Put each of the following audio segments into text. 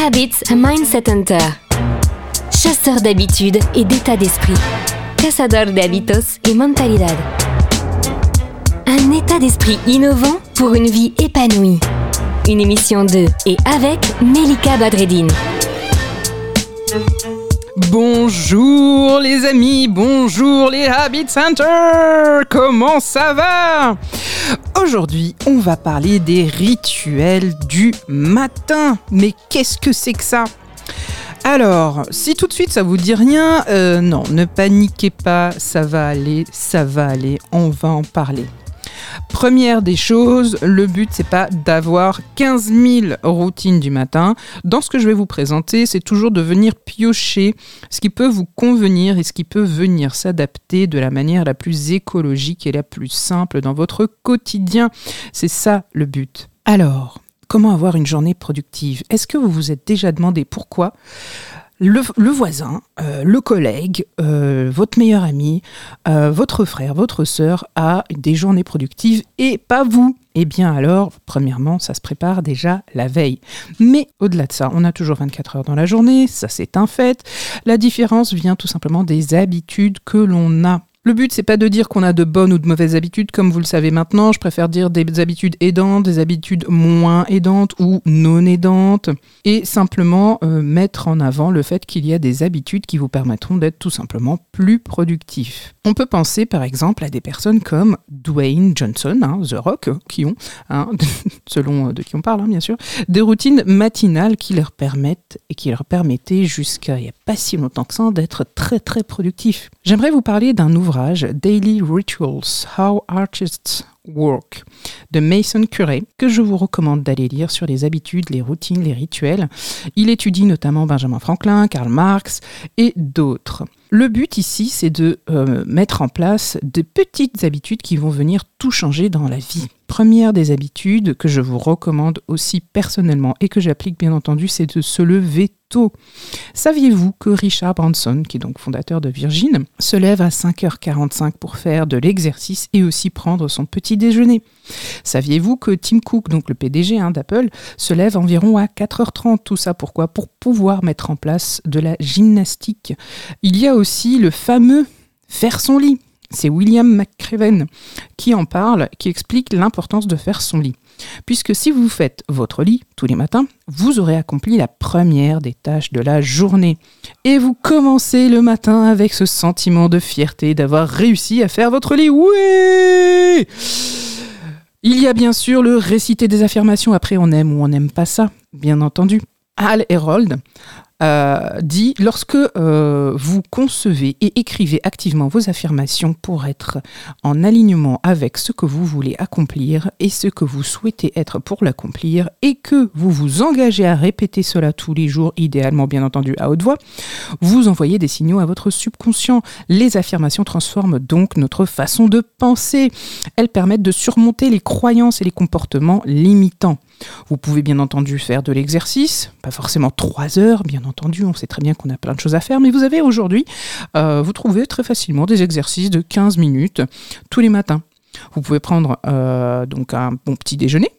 Habits Mindset Hunter. Chasseur d'habitudes et d'état d'esprit. Cazador de hábitos et mentalidad. Un état d'esprit innovant pour une vie épanouie. Une émission de et avec Melika Badreddine. Bonjour les amis, bonjour les Habit Center. Comment ça va? Aujourd'hui, on va parler des rituels du matin. Mais qu'est-ce que c'est que ça? Alors, si tout de suite ça vous dit rien, euh, non, ne paniquez pas, ça va aller, ça va aller, on va en parler. Première des choses, le but c'est pas d'avoir 15 000 routines du matin. Dans ce que je vais vous présenter, c'est toujours de venir piocher ce qui peut vous convenir et ce qui peut venir s'adapter de la manière la plus écologique et la plus simple dans votre quotidien. C'est ça le but. Alors, comment avoir une journée productive? Est-ce que vous vous êtes déjà demandé pourquoi? Le, voisin, euh, le collègue, euh, votre meilleur ami, euh, votre frère, votre sœur a des journées productives et pas vous. Eh bien alors, premièrement, ça se prépare déjà la veille. Mais au-delà de ça, on a toujours 24 heures dans la journée, ça c'est un fait. La différence vient tout simplement des habitudes que l'on a. Le but, c'est pas de dire qu'on a de bonnes ou de mauvaises habitudes, comme vous le savez maintenant. Je préfère dire des habitudes aidantes, des habitudes moins aidantes ou non aidantes, et simplement euh, mettre en avant le fait qu'il y a des habitudes qui vous permettront d'être tout simplement plus productifs. On peut penser par exemple à des personnes comme Dwayne Johnson, hein, The Rock, qui ont, hein, selon de qui on parle hein, bien sûr, des routines matinales qui leur permettent et qui leur permettaient jusqu'à il n'y a pas si longtemps que ça d'être très très productifs. J'aimerais vous parler d'un Daily Rituals How Artists Work de Mason Curray, que je vous recommande d'aller lire sur les habitudes, les routines, les rituels. Il étudie notamment Benjamin Franklin, Karl Marx et d'autres. Le but ici, c'est de euh, mettre en place de petites habitudes qui vont venir tout changer dans la vie. Première des habitudes que je vous recommande aussi personnellement et que j'applique bien entendu, c'est de se lever tôt. Saviez-vous que Richard Branson, qui est donc fondateur de Virgin, se lève à 5h45 pour faire de l'exercice et aussi prendre son petit déjeuner? Saviez-vous que Tim Cook, donc le PDG hein, d'Apple, se lève environ à 4h30 Tout ça pourquoi? Pour pouvoir mettre en place de la gymnastique. Il y a aussi le fameux faire son lit. C'est William McCraven qui en parle, qui explique l'importance de faire son lit. Puisque si vous faites votre lit tous les matins, vous aurez accompli la première des tâches de la journée. Et vous commencez le matin avec ce sentiment de fierté d'avoir réussi à faire votre lit. Oui Il y a bien sûr le réciter des affirmations. Après, on aime ou on n'aime pas ça, bien entendu. Al Herold euh, dit lorsque euh, vous concevez et écrivez activement vos affirmations pour être en alignement avec ce que vous voulez accomplir et ce que vous souhaitez être pour l'accomplir et que vous vous engagez à répéter cela tous les jours, idéalement bien entendu à haute voix, vous envoyez des signaux à votre subconscient. Les affirmations transforment donc notre façon de penser. Elles permettent de surmonter les croyances et les comportements limitants. Vous pouvez bien entendu faire de l'exercice, pas forcément trois heures, bien entendu, on sait très bien qu'on a plein de choses à faire, mais vous avez aujourd'hui, euh, vous trouvez très facilement des exercices de 15 minutes tous les matins. Vous pouvez prendre euh, donc un bon petit déjeuner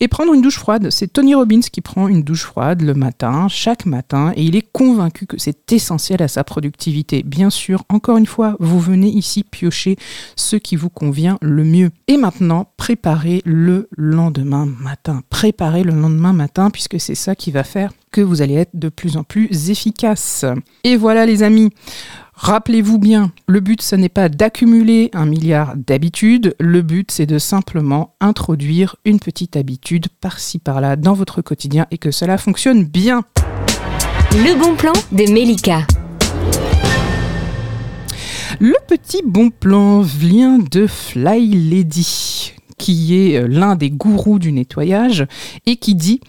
et prendre une douche froide. C'est Tony Robbins qui prend une douche froide le matin, chaque matin, et il est convaincu que c'est essentiel à sa productivité. Bien sûr, encore une fois, vous venez ici piocher ce qui vous convient le mieux. Et maintenant, préparez le lendemain matin. Préparez le lendemain matin, puisque c'est ça qui va faire que vous allez être de plus en plus efficace. Et voilà les amis, Rappelez-vous bien, le but, ce n'est pas d'accumuler un milliard d'habitudes, le but, c'est de simplement introduire une petite habitude par-ci par-là dans votre quotidien et que cela fonctionne bien. Le bon plan de Melika. Le petit bon plan vient de Fly Lady qui est euh, l'un des gourous du nettoyage, et qui dit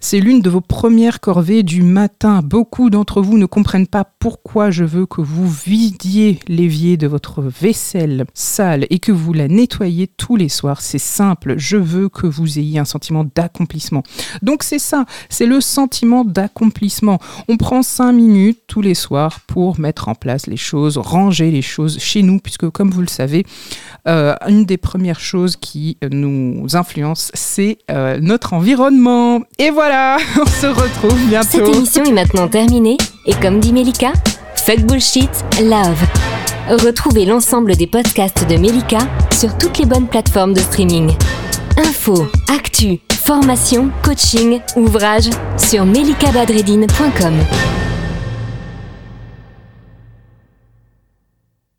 C'est l'une de vos premières corvées du matin. Beaucoup d'entre vous ne comprennent pas pourquoi je veux que vous vidiez l'évier de votre vaisselle sale et que vous la nettoyez tous les soirs. C'est simple, je veux que vous ayez un sentiment d'accomplissement. Donc c'est ça, c'est le sentiment d'accomplissement. On prend cinq minutes tous les soirs pour mettre en place les choses, ranger les choses chez nous, puisque comme vous le savez, euh, une des premières choses qui nous influence, c'est euh, notre environnement. Et voilà, on se retrouve bientôt. Cette émission est maintenant terminée et comme dit Melika, fuck bullshit, love. Retrouvez l'ensemble des podcasts de Melika sur toutes les bonnes plateformes de streaming. Info, actu, formation, coaching, ouvrages sur melikabadredine.com.